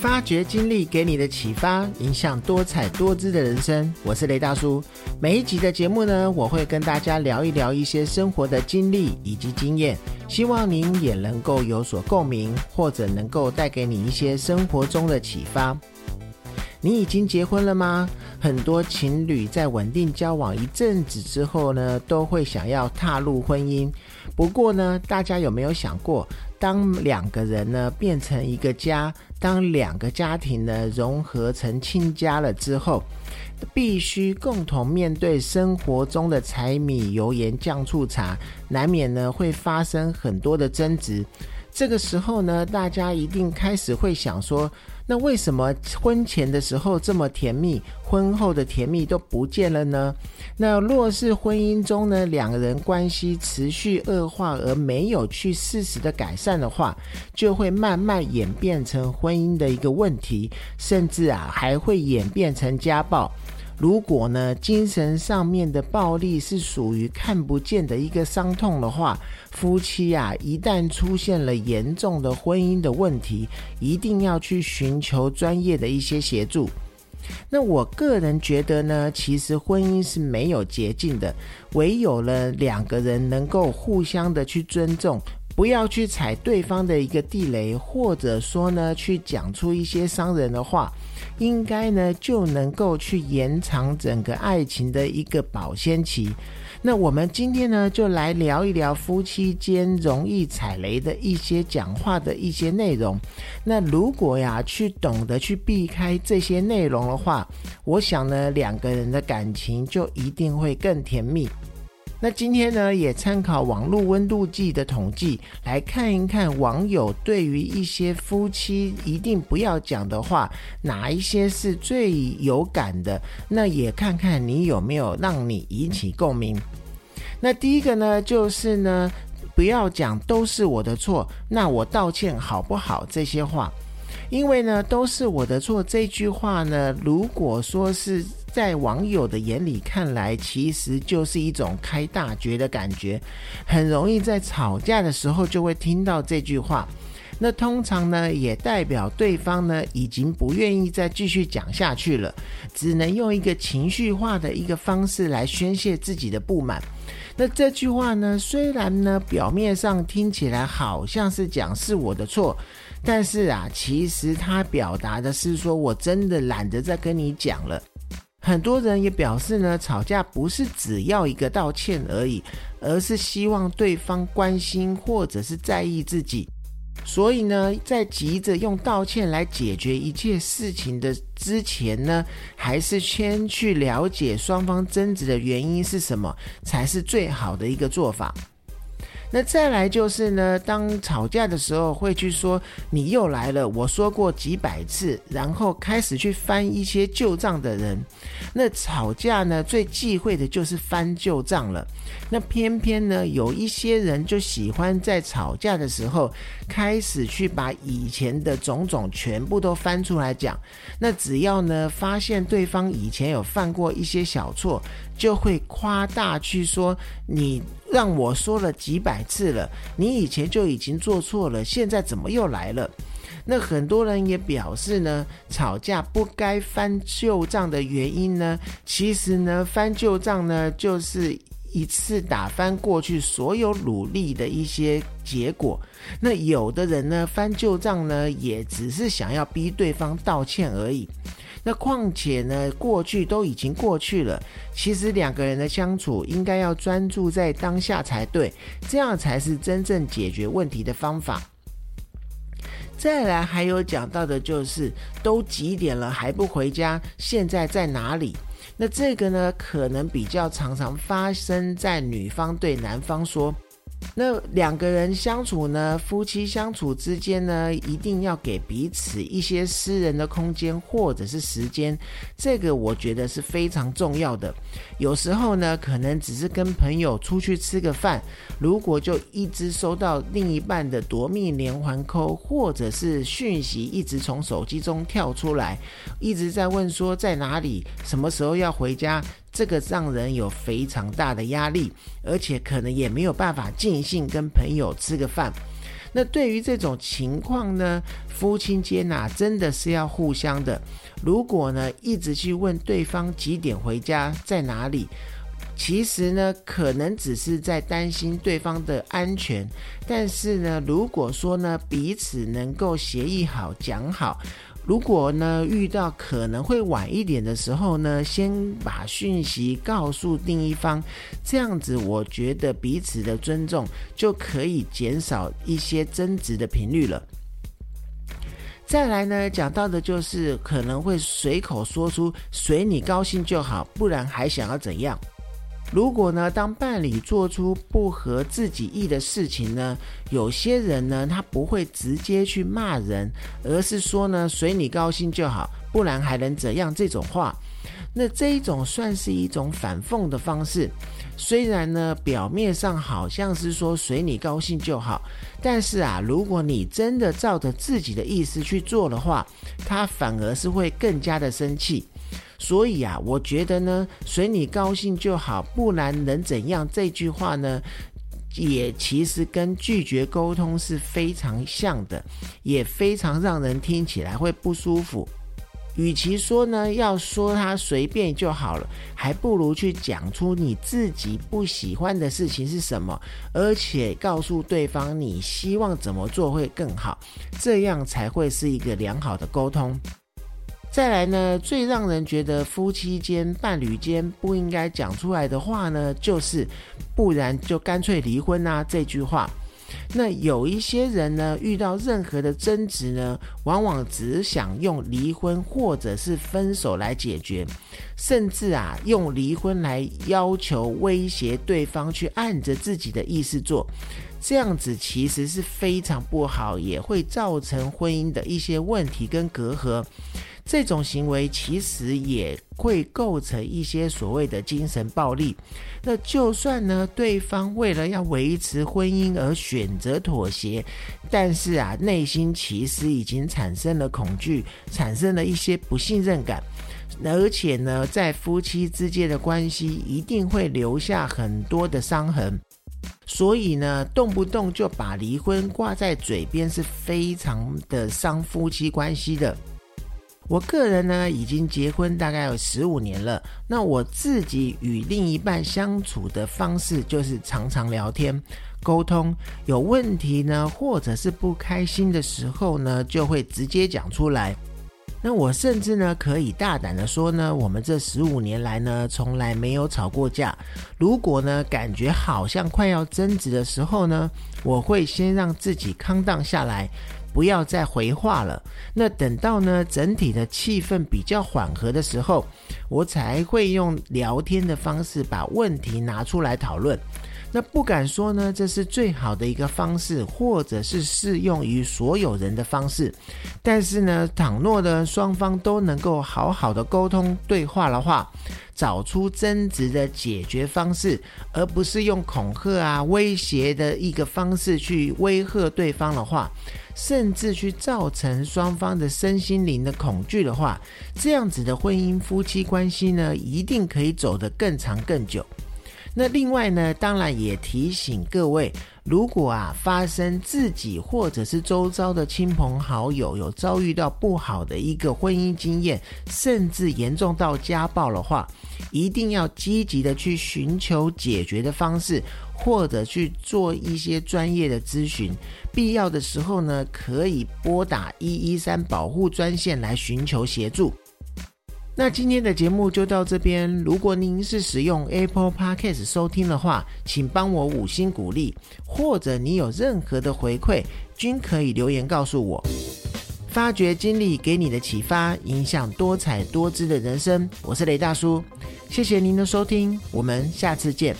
发掘经历给你的启发，影响多彩多姿的人生。我是雷大叔。每一集的节目呢，我会跟大家聊一聊一些生活的经历以及经验，希望您也能够有所共鸣，或者能够带给你一些生活中的启发。你已经结婚了吗？很多情侣在稳定交往一阵子之后呢，都会想要踏入婚姻。不过呢，大家有没有想过，当两个人呢变成一个家，当两个家庭呢融合成亲家了之后，必须共同面对生活中的柴米油盐酱醋茶，难免呢会发生很多的争执。这个时候呢，大家一定开始会想说。那为什么婚前的时候这么甜蜜，婚后的甜蜜都不见了呢？那若是婚姻中呢，两个人关系持续恶化而没有去适时的改善的话，就会慢慢演变成婚姻的一个问题，甚至啊还会演变成家暴。如果呢，精神上面的暴力是属于看不见的一个伤痛的话，夫妻啊，一旦出现了严重的婚姻的问题，一定要去寻求专业的一些协助。那我个人觉得呢，其实婚姻是没有捷径的，唯有了两个人能够互相的去尊重。不要去踩对方的一个地雷，或者说呢，去讲出一些伤人的话，应该呢就能够去延长整个爱情的一个保鲜期。那我们今天呢，就来聊一聊夫妻间容易踩雷的一些讲话的一些内容。那如果呀，去懂得去避开这些内容的话，我想呢，两个人的感情就一定会更甜蜜。那今天呢，也参考网络温度计的统计，来看一看网友对于一些夫妻一定不要讲的话，哪一些是最有感的？那也看看你有没有让你引起共鸣。那第一个呢，就是呢，不要讲都是我的错，那我道歉好不好？这些话，因为呢，都是我的错这句话呢，如果说是。在网友的眼里看来，其实就是一种开大绝的感觉，很容易在吵架的时候就会听到这句话。那通常呢，也代表对方呢已经不愿意再继续讲下去了，只能用一个情绪化的一个方式来宣泄自己的不满。那这句话呢，虽然呢表面上听起来好像是讲是我的错，但是啊，其实他表达的是说我真的懒得再跟你讲了。很多人也表示呢，吵架不是只要一个道歉而已，而是希望对方关心或者是在意自己。所以呢，在急着用道歉来解决一切事情的之前呢，还是先去了解双方争执的原因是什么，才是最好的一个做法。那再来就是呢，当吵架的时候会去说你又来了，我说过几百次，然后开始去翻一些旧账的人，那吵架呢最忌讳的就是翻旧账了。那偏偏呢有一些人就喜欢在吵架的时候开始去把以前的种种全部都翻出来讲。那只要呢发现对方以前有犯过一些小错，就会夸大去说你。让我说了几百次了，你以前就已经做错了，现在怎么又来了？那很多人也表示呢，吵架不该翻旧账的原因呢，其实呢，翻旧账呢，就是一次打翻过去所有努力的一些结果。那有的人呢，翻旧账呢，也只是想要逼对方道歉而已。那况且呢，过去都已经过去了。其实两个人的相处应该要专注在当下才对，这样才是真正解决问题的方法。再来还有讲到的就是都几点了还不回家，现在在哪里？那这个呢，可能比较常常发生在女方对男方说。那两个人相处呢，夫妻相处之间呢，一定要给彼此一些私人的空间或者是时间，这个我觉得是非常重要的。有时候呢，可能只是跟朋友出去吃个饭，如果就一直收到另一半的夺命连环扣，或者是讯息一直从手机中跳出来，一直在问说在哪里，什么时候要回家。这个让人有非常大的压力，而且可能也没有办法尽兴跟朋友吃个饭。那对于这种情况呢，夫妻间呐，真的是要互相的。如果呢，一直去问对方几点回家，在哪里，其实呢，可能只是在担心对方的安全。但是呢，如果说呢，彼此能够协议好、讲好。如果呢遇到可能会晚一点的时候呢，先把讯息告诉另一方，这样子我觉得彼此的尊重就可以减少一些争执的频率了。再来呢，讲到的就是可能会随口说出“随你高兴就好”，不然还想要怎样？如果呢，当伴侣做出不合自己意的事情呢，有些人呢，他不会直接去骂人，而是说呢，随你高兴就好，不然还能怎样？这种话，那这一种算是一种反讽的方式。虽然呢，表面上好像是说随你高兴就好，但是啊，如果你真的照着自己的意思去做的话，他反而是会更加的生气。所以啊，我觉得呢，随你高兴就好，不然能怎样？这句话呢，也其实跟拒绝沟通是非常像的，也非常让人听起来会不舒服。与其说呢，要说他随便就好了，还不如去讲出你自己不喜欢的事情是什么，而且告诉对方你希望怎么做会更好，这样才会是一个良好的沟通。再来呢，最让人觉得夫妻间、伴侣间不应该讲出来的话呢，就是“不然就干脆离婚啊”这句话。那有一些人呢，遇到任何的争执呢，往往只想用离婚或者是分手来解决，甚至啊，用离婚来要求威胁对方去按着自己的意思做。这样子其实是非常不好，也会造成婚姻的一些问题跟隔阂。这种行为其实也会构成一些所谓的精神暴力。那就算呢，对方为了要维持婚姻而选择妥协，但是啊，内心其实已经产生了恐惧，产生了一些不信任感，而且呢，在夫妻之间的关系一定会留下很多的伤痕。所以呢，动不动就把离婚挂在嘴边，是非常的伤夫妻关系的。我个人呢，已经结婚大概有十五年了。那我自己与另一半相处的方式，就是常常聊天、沟通。有问题呢，或者是不开心的时候呢，就会直接讲出来。那我甚至呢，可以大胆的说呢，我们这十五年来呢，从来没有吵过架。如果呢，感觉好像快要争执的时候呢，我会先让自己康荡下来。不要再回话了。那等到呢，整体的气氛比较缓和的时候，我才会用聊天的方式把问题拿出来讨论。那不敢说呢，这是最好的一个方式，或者是适用于所有人的方式。但是呢，倘若呢双方都能够好好的沟通对话的话，找出争执的解决方式，而不是用恐吓啊、威胁的一个方式去威吓对方的话。甚至去造成双方的身心灵的恐惧的话，这样子的婚姻夫妻关系呢，一定可以走得更长更久。那另外呢，当然也提醒各位，如果啊发生自己或者是周遭的亲朋好友有遭遇到不好的一个婚姻经验，甚至严重到家暴的话，一定要积极的去寻求解决的方式。或者去做一些专业的咨询，必要的时候呢，可以拨打一一三保护专线来寻求协助。那今天的节目就到这边。如果您是使用 Apple Podcast 收听的话，请帮我五星鼓励，或者你有任何的回馈，均可以留言告诉我。发掘经历给你的启发，影响多彩多姿的人生。我是雷大叔，谢谢您的收听，我们下次见。